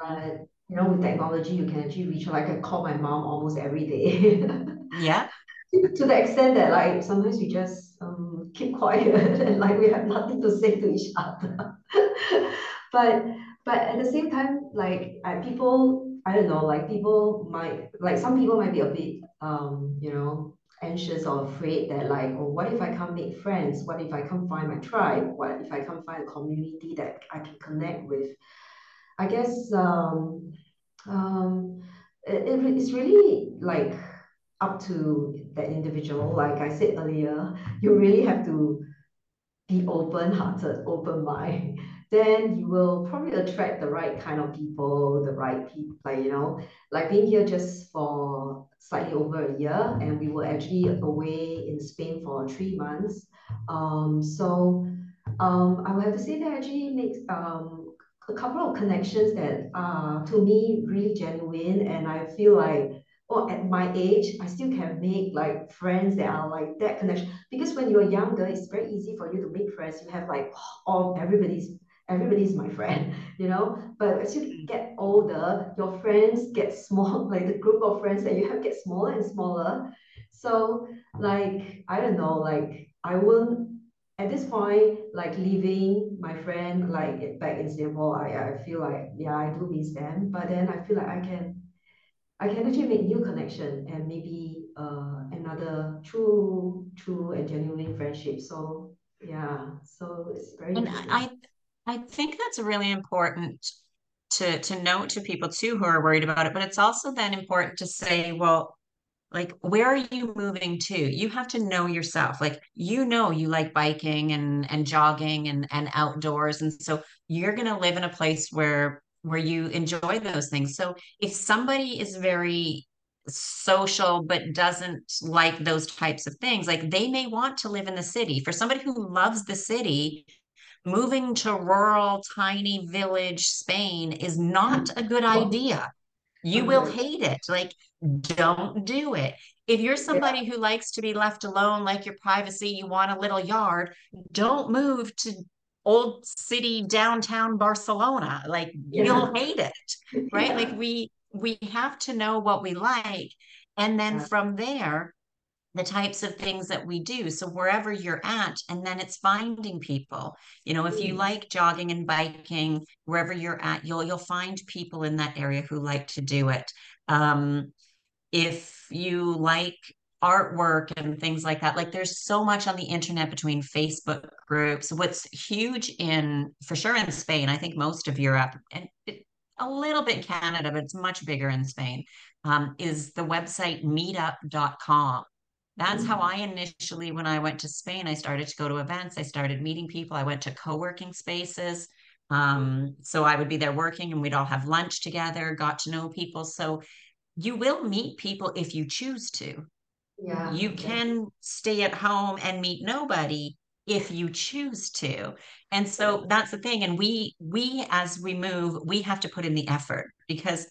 you know, with technology, you can actually reach, like, I call my mom almost every day. Yeah. To the extent that like sometimes we just um keep quiet and like we have nothing to say to each other. But but at the same time, like I people, I don't know, like people might like some people might be a bit um, you know, anxious or afraid that like, oh, what if I can't make friends? What if I can't find my tribe? What if I can't find a community that I can connect with? I guess um, um, it, it- it's really like up to the individual. Like I said earlier, you really have to be open-hearted, open mind, then you will probably attract the right kind of people, the right people, like you know, like being here just for slightly over a year, and we were actually away in Spain for three months. Um, so um, I would have to say that actually makes um a couple of connections that are to me really genuine, and I feel like oh, at my age, I still can make like friends that are like that connection. Because when you're younger, it's very easy for you to make friends. You have like all everybody's everybody's my friend, you know. But as you Mm. get older, your friends get small, like the group of friends that you have get smaller and smaller. So like I don't know, like I won't at this point, like leaving my friend like back in Singapore, I, I feel like yeah, I do miss them. But then I feel like I can I can actually make new connection and maybe uh another true true and genuine friendship. So yeah, so it's very And. I I think that's really important to to note to people too who are worried about it, but it's also then important to say, well, like where are you moving to? You have to know yourself. Like you know you like biking and and jogging and and outdoors and so you're going to live in a place where where you enjoy those things. So if somebody is very social but doesn't like those types of things, like they may want to live in the city. For somebody who loves the city, moving to rural, tiny village Spain is not a good idea. You will hate it. Like, don't do it. If you're Yeah, somebody who likes to be left alone, like your privacy, you want a little yard, don't move to old city downtown Barcelona. Like, yeah, you'll hate it, right? Like we we have to know what we like. And then yeah. from there, the types of things that we do. So wherever you're at, and then it's finding people. You know, if you Mm, like jogging and biking, wherever you're at, you'll you'll find people in that area who like to do it. Um, if you like artwork and things like that, like there's so much on the internet between Facebook groups. What's huge in, for sure in Spain, I think most of Europe and it, a little bit Canada, but it's much bigger in Spain, um, is the website meetup.com. That's how mm, I initially, when I went to Spain, I started to go to events. I started meeting people. I went to co-working spaces. Um, so I would be there working and we'd all have lunch together, got to know people. So you will meet people if you choose to. Yeah, You can stay at home and meet nobody if you choose to. And so that's the thing. And we we as we move, we have to put in the effort because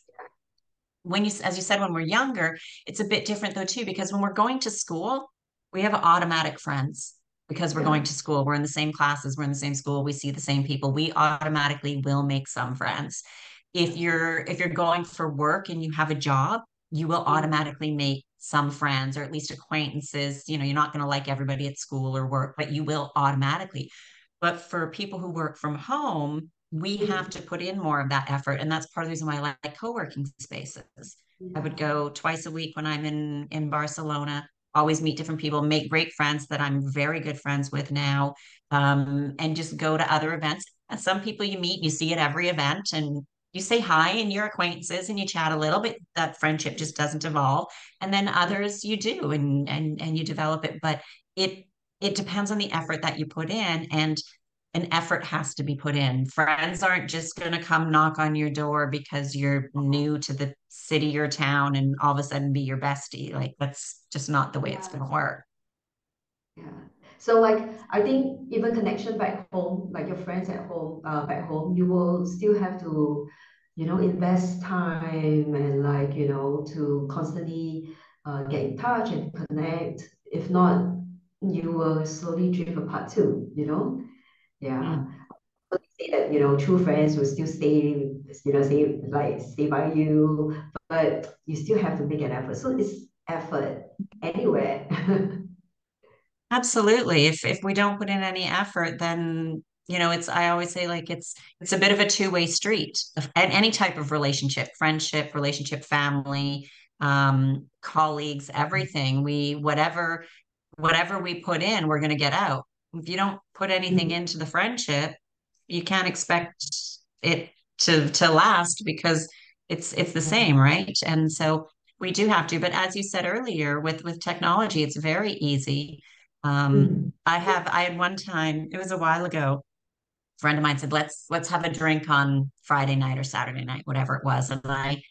when you as you said when we're younger, it's a bit different though too because when we're going to school, we have automatic friends because we're going to school, we're in the same classes, we're in the same school, we see the same people, we automatically will make some friends. If you're if you're going for work and you have a job, you will mm, automatically make some friends or at least acquaintances. You know, you're not going to like everybody at school or work, but you will automatically. But for people who work from home, we have mm, to put in more of that effort. And that's part of the reason why I like co-working spaces. I would go twice a week when I'm in in Barcelona, always meet different people, make great friends that I'm very good friends with now, um, and just go to other events. And some people you meet, you see at every event, and you say hi and you're acquaintances and you chat a little bit. That friendship just doesn't evolve. And then mm-hmm. others you do and and and you develop it. But it it depends on the effort that you put in. And an effort has to be put in. Friends aren't just going to come knock on your door because you're new to the city or town and all of a sudden be your bestie. Like that's just not the way it's going to work. Yeah. So like I think even connection back home, like your friends at home, uh, back home, you will still have to, you know, invest time and like, you know, to constantly uh, get in touch and connect. If not, you will slowly drift apart too, you know? Yeah. Mm. Say that, you know, true friends will still stay, you know, stay like stay by you, but you still have to make an effort. So it's effort anywhere. Absolutely. If if we don't put in any effort, then you know, it's I always say like it's it's a bit of a two-way street. And any type of relationship, friendship, relationship, family, um, colleagues, everything. We whatever whatever we put in, we're going to get out. If you don't put anything into the friendship, you can't expect it to to last because it's it's the same, right? And so we do have to. But as you said earlier, with with technology, it's very easy. Um, Mm. I have I had one time, it was a while ago, a friend of mine said, let's let's have a drink on Friday night or Saturday night, whatever it was. And I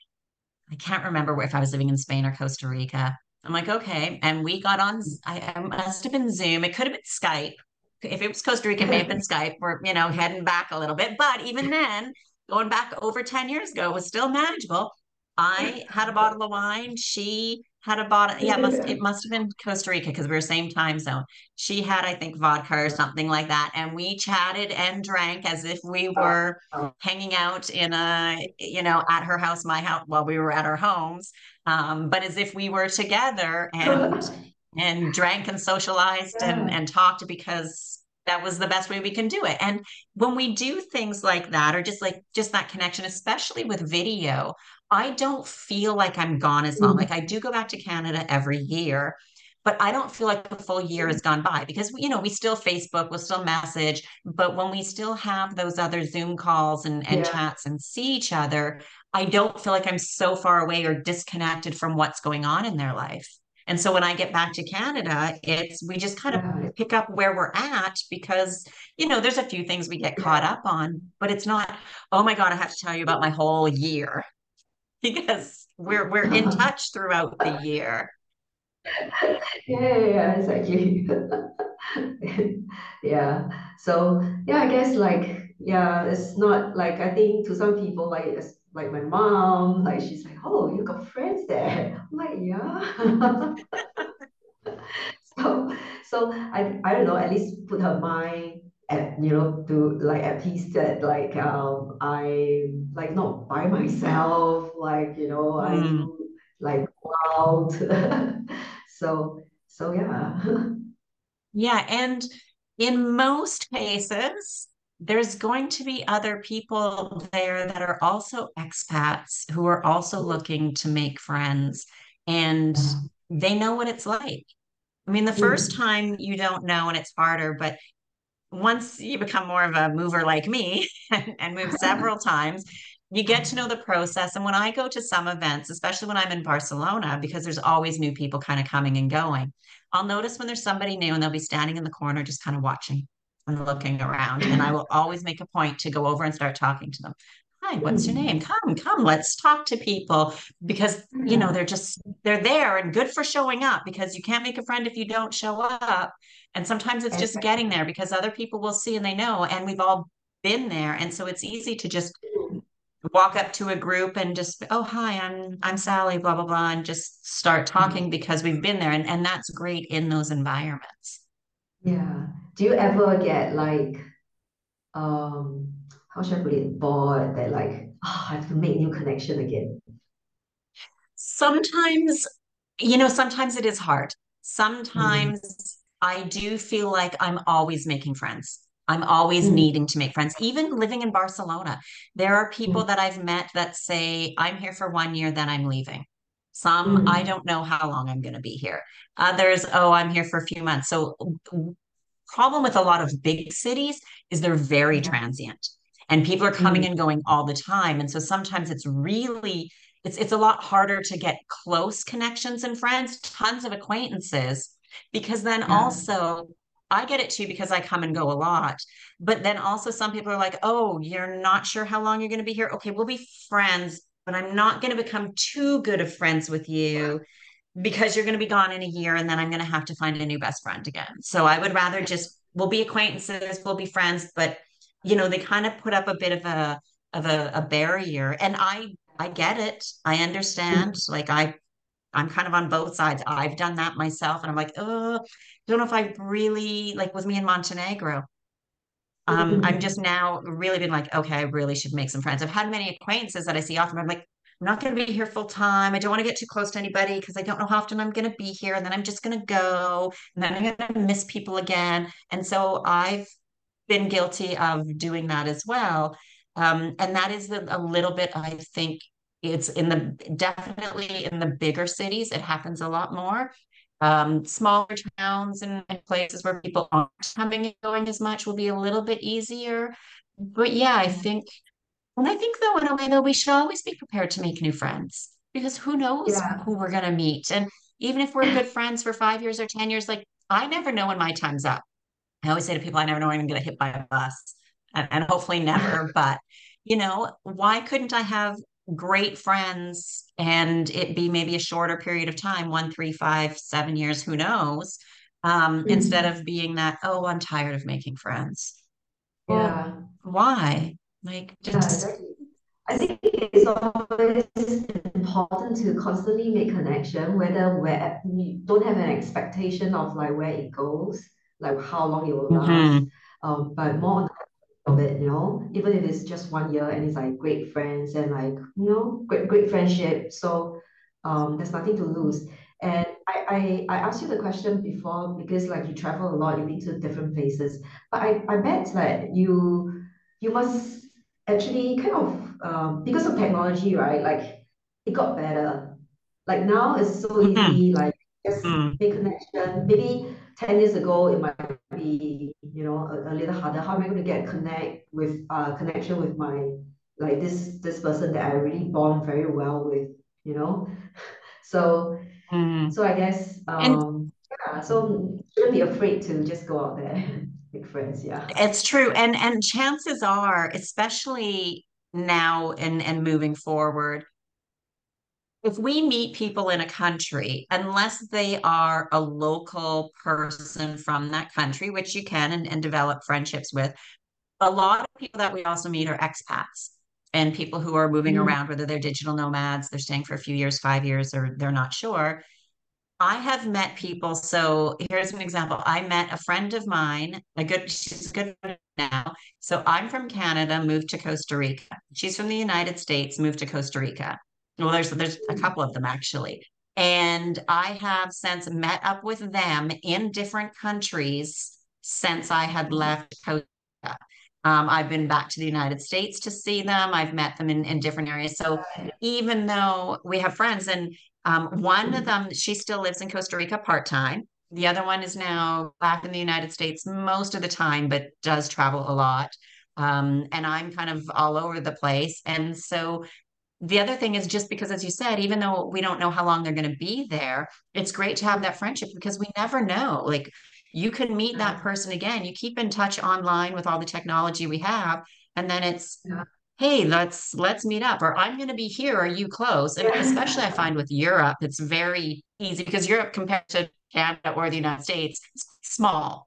I can't remember if I was living in Spain or Costa Rica. I'm like, okay. And we got on, I, I must have been Zoom. It could have been Skype. If it was Costa Rica, it may have been Skype. We're, you know, heading back a little bit. But even then, going back over 10 years ago was still manageable. I had a bottle of wine. She had a bottle. Yeah, it must it must have been Costa Rica because we were same time zone. She had, I think, vodka or something like that, and we chatted and drank as if we were hanging out in a, you know, at her house, my house, while we were at our homes, um, but as if we were together and and drank and socialized and and talked because that was the best way we can do it. And when we do things like that, or just like just that connection, especially with video, I don't feel like I'm gone as long. Mm. Like I do go back to Canada every year, but I don't feel like a full year has gone by because you know we still Facebook, we'll still message, but when we still have those other Zoom calls and, and Yeah. chats and see each other, I don't feel like I'm so far away or disconnected from what's going on in their life. And so when I get back to Canada, it's we just kind of pick up where we're at because you know there's a few things we get caught up on, but it's not, oh my God, I have to tell you about my whole year because we're we're in touch throughout the year. Yeah, yeah, yeah, exactly. Yeah. So yeah, I guess like yeah, it's not like I think to some people like it's like my mom, like she's like, oh, you got friends there. I'm like, yeah. So so I I don't know, at least put her mind at you know to like at peace that like um I like not by myself, like you know, I Hmm. do like go out. So so yeah. Yeah, and in most cases, there's going to be other people there that are also expats who are also looking to make friends, and Yeah. they know what it's like. I mean, the first Mm. time you don't know and it's harder, but once you become more of a mover like me and, and move several times, you get to know the process. And when I go to some events, especially when I'm in Barcelona, because there's always new people kind of coming and going, I'll notice when there's somebody new and they'll be standing in the corner just kind of watching and looking around. And I will always make a point to go over and start talking to them. Hi, what's your name? Mm. Come, come, let's talk to people because, you know, they're just, they're there and good for showing up because you can't make a friend if you don't show up. And sometimes it's just getting there because other people will see and they know, and we've all been there. And so it's easy to just walk up to a group and just, oh, hi, I'm I'm Sally, blah, blah, blah, and just start talking Mm. because we've been there. And, and that's great in those environments. Yeah. Do you ever get like um how should I put it, bored that like oh, I have to make new connection again? Sometimes, you know, sometimes it is hard. Mm. Sometimes I do feel like I'm always making friends. I'm always Mm. needing to make friends. Even living in Barcelona, there are Mm. people that I've met that say, I'm here for one year, then I'm leaving. Some, I Mm. don't know how long I'm going to be here. Others, oh, I'm here for a few months. So, problem with a lot of big cities is they're very transient and people are coming Mm. and going all the time. And so sometimes it's really it's it's a lot harder to get close connections and friends, tons of acquaintances, because then Yeah. also I get it too because I come and go a lot. But then also some people are like, "Oh, you're not sure how long you're going to be here. Okay, we'll be friends, but I'm not going to become too good of friends with you because you're going to be gone in a year and then I'm going to have to find a new best friend again." So I would rather just we'll be acquaintances, we'll be friends, but you know, they kind of put up a bit of a of a, a barrier. And I I get it. I understand. Mm. Like I I'm kind of on both sides. I've done that myself and I'm like, oh, don't know if I really like with me in Montenegro. Um, I'm Mm. just now really been like, okay, I really should make some friends. I've had many acquaintances that I see often. but I'm like, I'm not going to be here full time. I don't want to get too close to anybody because I don't know how often I'm going to be here. And then I'm just going to go and then I'm going to miss people again. And so I've been guilty of doing that as well. Um, and that is a, a little bit, I think it's in the definitely in the bigger cities, it happens a lot more. Um, smaller towns and, and places where people aren't coming and going as much will be a little bit easier. But yeah, I think And I think though, in a way though, we should always be prepared to make new friends because who knows Yeah, who we're gonna meet. And even if we're good friends for five years or 10 years, like I never know when my time's up. I always say to people, I never know when I'm gonna get hit by a bus. And, and hopefully never, but you know, why couldn't I have great friends and it be maybe a shorter period of time, one, three, five, seven years, who knows? Um, instead Mm. of being that, oh, I'm tired of making friends. Well, yeah, why? Like, just exactly. I think it's always important to constantly make connection, whether where you don't have an expectation of like where it goes, like how long it will last, Mhm. um, but more on the of it, you know, even if it's just one year and it's like great friends and like, you know, great great friendship. So um, there's nothing to lose. And I, I I asked you the question before because like you travel a lot, you've been to different places, but I, I bet that you you must actually kind of um, because of technology, right? Like it got better. Like now it's so Mhm. easy, like just Mhm. make connection. Maybe 10 years ago it might be, you know, a, a little harder. How am I going to get connect with uh connection with my like this this person that I really bond very well with, you know? So Mhm. so I guess And um yeah, so shouldn't be afraid to just go out there make friends, yeah. it's true. And and chances are, especially now and and moving forward, if we meet people in a country, unless they are a local person from that country, which you can and, and develop friendships with, a lot of people that we also meet are expats and people who are moving Mm, around, whether they're digital nomads, they're staying for a few years, five years, or they're not sure. I have met people. So here's an example. I met a friend of mine, a good, she's a good now. So I'm from Canada, moved to Costa Rica. She's from the United States, moved to Costa Rica. Well, there's there's a mm, couple of them actually. And I have since met up with them in different countries since I had mm. left Costa Rica. Um, I've been back to the United States to see them. I've met them in, in different areas. So even though we have friends, and um, one of them, she still lives in Costa Rica part time. The other one is now back in the United States most of the time, but does travel a lot. Um, and I'm kind of all over the place. And so the other thing is just because, as you said, even though we don't know how long they're going to be there, it's great to have that friendship because we never know. Like you can meet that person again. You keep in touch online with all the technology we have, and then it's yeah, hey let's let's meet up or i'm going to be here. Are you close? And especially i find with europe it's very easy because europe compared to canada or the united states is small.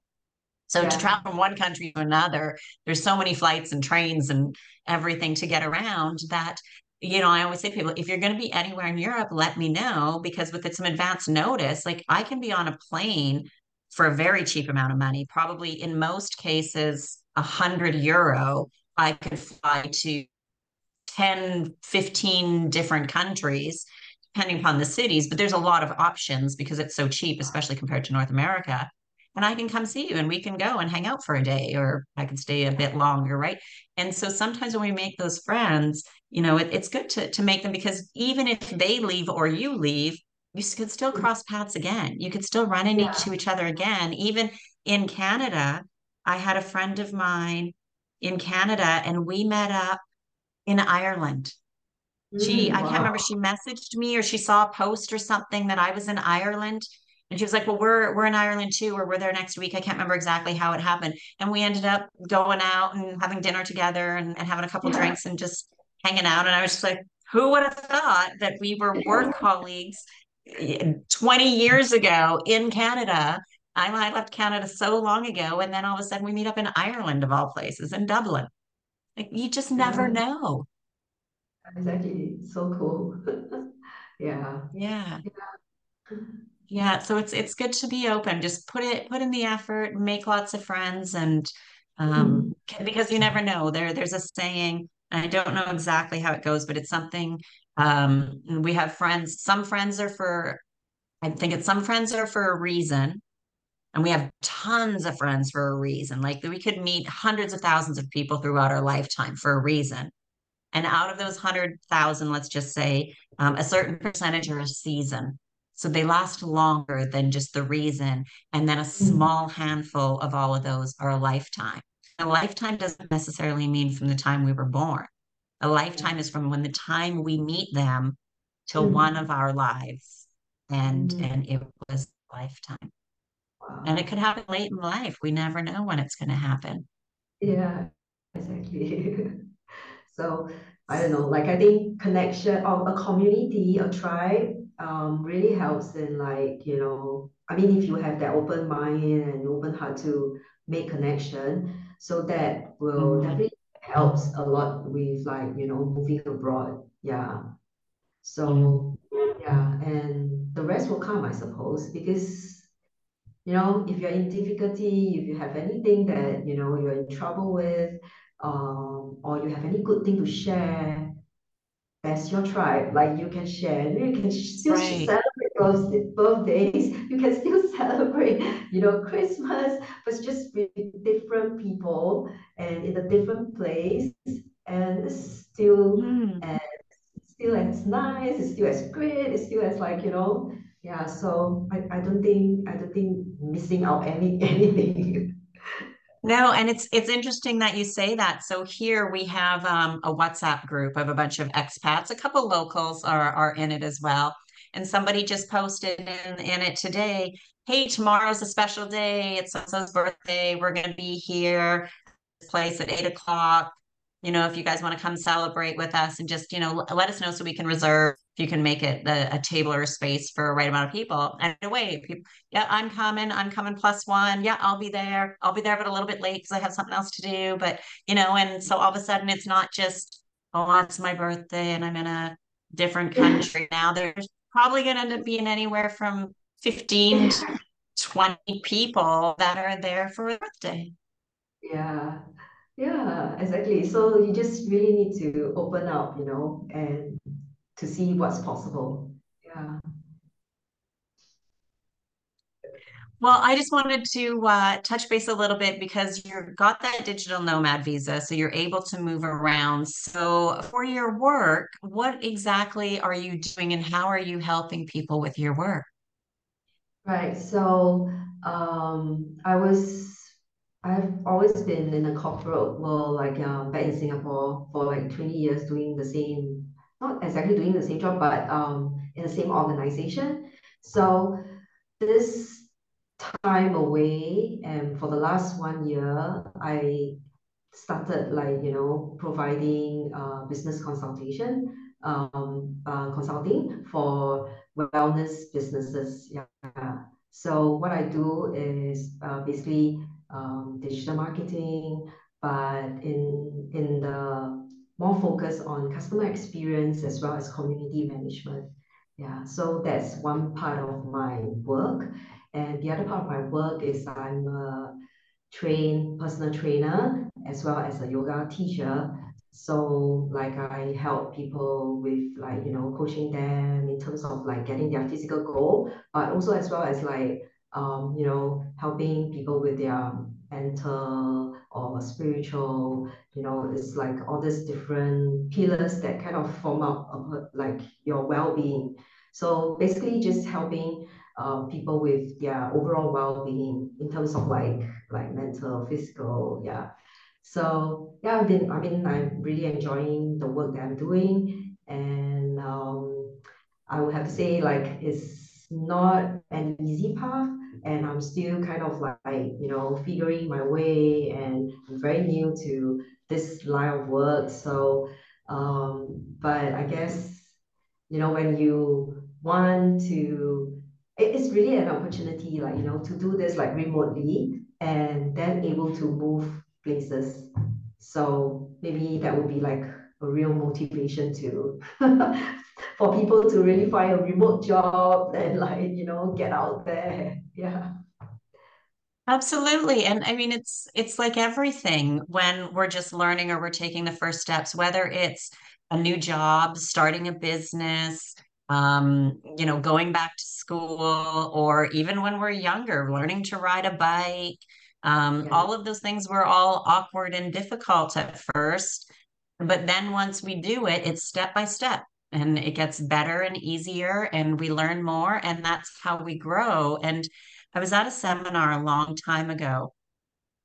So to travel from one country to another there's so many flights and trains and everything to get around that you know i always say people if you're going to be anywhere in europe let me know because with some advance notice like i can be on a plane for a very cheap amount of money probably in most cases a hundred euro I could fly to 10, 15 different countries, depending upon the cities, but there's a lot of options because it's so cheap, especially compared to North America. And I can come see you and we can go and hang out for a day, or I can stay a bit longer, right? And so sometimes when we make those friends, you know, it, it's good to, to make them because even if they leave or you leave, you could still cross paths again. You could still run into yeah. each other again. Even in Canada, I had a friend of mine in Canada and we met up in Ireland. She, Mm, I can't remember, she messaged me or she saw a post or something that I was in Ireland. And she was like, Well, we're we're in Ireland too, or we're there next week. I can't remember exactly how it happened. And we ended up going out and having dinner together and, and having a couple Yeah, drinks and just hanging out. And I was just like, who would have thought that we were work colleagues eh, 20 years ago in Canada? I, I left Canada so long ago, and then all of a sudden we meet up in Ireland of all places, in Dublin. Like you just never yeah, know. exactly. So cool. Yeah. Yeah. Yeah, so it's it's good to be open. Just put it put in the effort, make lots of friends and um Mm, c- because you never know. There there's a saying, and I don't know exactly how it goes, but it's something um we have friends, some friends are for I think it's some friends are for a reason, and we have tons of friends for a reason. Like we could meet hundreds of thousands of people throughout our lifetime for a reason. And out of those 100,000, let's just say um, a certain percentage are a season. So they last longer than just the reason. And then a mm, small handful of all of those are a lifetime. A lifetime doesn't necessarily mean from the time we were born. A lifetime is from when the time we meet them till one Mm, of our lives. And mm, and it was a lifetime. And it could happen late in life. We never know when it's going to happen. Yeah, exactly. So I don't know, like I think connection of a community, a tribe, um, really helps in like, you know, I mean, if you have that open mind and open heart to make connection, so that will Mhm. definitely helps a lot with like, you know, moving abroad. Yeah. So yeah, and the rest will come, I suppose, because you know, if you're in difficulty, if you have anything that, you know, you're in trouble with, um, or you have any good thing to share, that's your tribe. Like you can share, you can still Right. celebrate birthday- birthdays, you can still celebrate, you know, Christmas, but just with different people and in a different place, and still Mhm. as still as nice, it's still as great, it's still as like, you know, yeah. So I, I don't think I don't think missing out any anything. No, and it's it's interesting that you say that. So here we have um, a WhatsApp group of a bunch of expats. A couple locals are are in it as well. And somebody just posted in, in it today, hey, tomorrow's a special day. It's so-and-so's birthday. We're going to be here this place at eight o'clock. You know, if you guys want to come celebrate with us and just, you know, let us know so we can reserve if you can make it a, a table or a space for a right amount of people. And away, people, yeah, I'm coming. I'm coming plus one. Yeah, I'll be there. I'll be there, but a little bit late because I have something else to do. But, you know, and so all of a sudden it's not just, oh, it's my birthday and I'm in a different mm. country now. There's probably going to end up being anywhere from 15 to 20 people that are there for a birthday. Yeah, yeah, exactly. So you just really need to open up, you know, and to see what's possible. Yeah. Well, I just wanted to uh, touch base a little bit because you've got that digital nomad visa, so you're able to move around. So, for your work, what exactly are you doing and how are you helping people with your work? Right. So um, I was, I've always been in a corporate world, like um, back in Singapore for like 20 years doing the same, not exactly doing the same job, but um, in the same organization. So this time away, and for the last one year, I started like, you know, providing uh, business consultation, um, uh, consulting for wellness businesses. Yeah. So what I do is uh, basically um, digital marketing, but in in the more focus on customer experience as well as community management. Yeah, so that's one part of my work. And the other part of my work is I'm a trained personal trainer as well as a yoga teacher. So like I help people with like, you know, coaching them in terms of like getting their physical goal, but also as well as like, um, you know, helping people with their mental or spiritual, you know, it's like all these different pillars that kind of form up of like your well-being. So basically just helping uh, people with their overall well-being in terms of like like mental, physical, yeah. So yeah, I've been, I mean, I'm really enjoying the work that I'm doing, and um, I would have to say like it's not an easy path, and I'm still kind of like you know figuring my way, and I'm very new to this line of work. So, um, but I guess you know when you want to it is really an opportunity like you know to do this like remotely and then able to move places so maybe that would be like a real motivation to for people to really find a remote job and like you know get out there yeah Absolutely. And I mean, it's it's like everything when we're just learning or we're taking the first steps, whether it's a new job, starting a business, um, you know, going back to school, or even when we're younger, learning to ride a bike. Um, yeah all of those things were all awkward and difficult at first, but then once we do it, it's step by step. And it gets better and easier, and we learn more, and that's how we grow. And I was at a seminar a long time ago,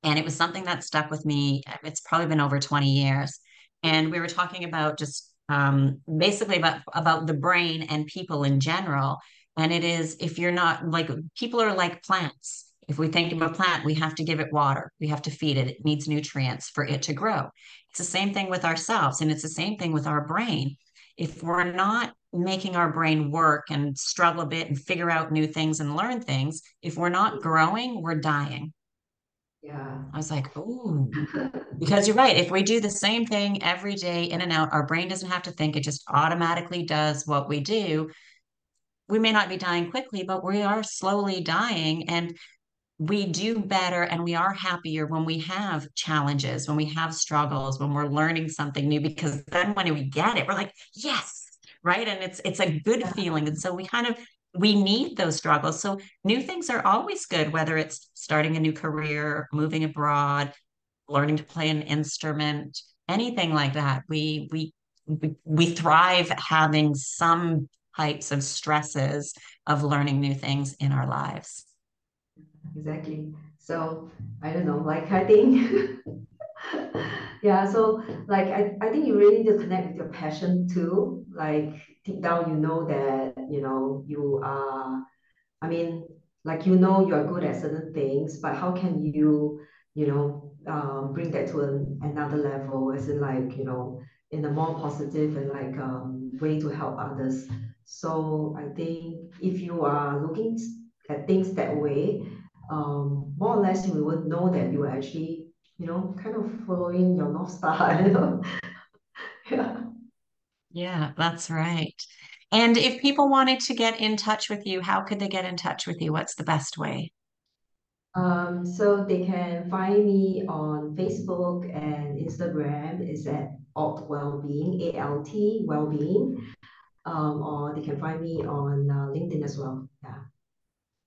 and it was something that stuck with me. It's probably been over 20 years. and we were talking about just um, basically about about the brain and people in general. And it is if you're not like people are like plants. If we think of a plant, we have to give it water, we have to feed it, it needs nutrients for it to grow. It's the same thing with ourselves, and it's the same thing with our brain. If we're not making our brain work and struggle a bit and figure out new things and learn things, if we're not growing, we're dying. Yeah. I was like, oh, because you're right. If we do the same thing every day in and out, our brain doesn't have to think, it just automatically does what we do. We may not be dying quickly, but we are slowly dying. And we do better and we are happier when we have challenges, when we have struggles, when we're learning something new, because then when we get it, we're like, yes, right? And it's it's a good feeling. And so we kind of we need those struggles. So new things are always good, whether it's starting a new career, moving abroad, learning to play an instrument, anything like that. We we we, we thrive having some types of stresses of learning new things in our lives. Exactly. So I don't know, like I think yeah, so like I, I think you really need to connect with your passion too. Like deep down you know that, you know, you are I mean, like you know you're good at certain things, but how can you, you know, um, bring that to an, another level as in like, you know, in a more positive and like um way to help others. So I think if you are looking at things that way, um, more or less you would know that you are actually, you know, kind of following your North Star, you know. yeah. Yeah, that's right. And if people wanted to get in touch with you, how could they get in touch with you? What's the best way? Um, so they can find me on Facebook and Instagram is at Alt Wellbeing, A-L-T Wellbeing. Um, or they can find me on uh, LinkedIn as well. Yeah.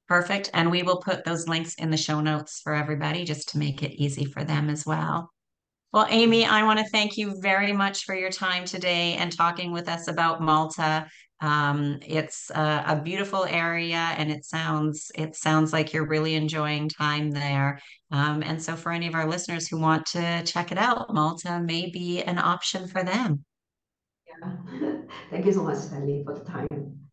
Perfect. And we will put those links in the show notes for everybody just to make it easy for them as well. Well, Amy, I want to thank you very much for your time today and talking with us about Malta. Um, it's a, a, beautiful area, and it sounds it sounds like you're really enjoying time there. Um, and so, for any of our listeners who want to check it out, Malta may be an option for them. Yeah. Thank you so much, Stanley, for the time.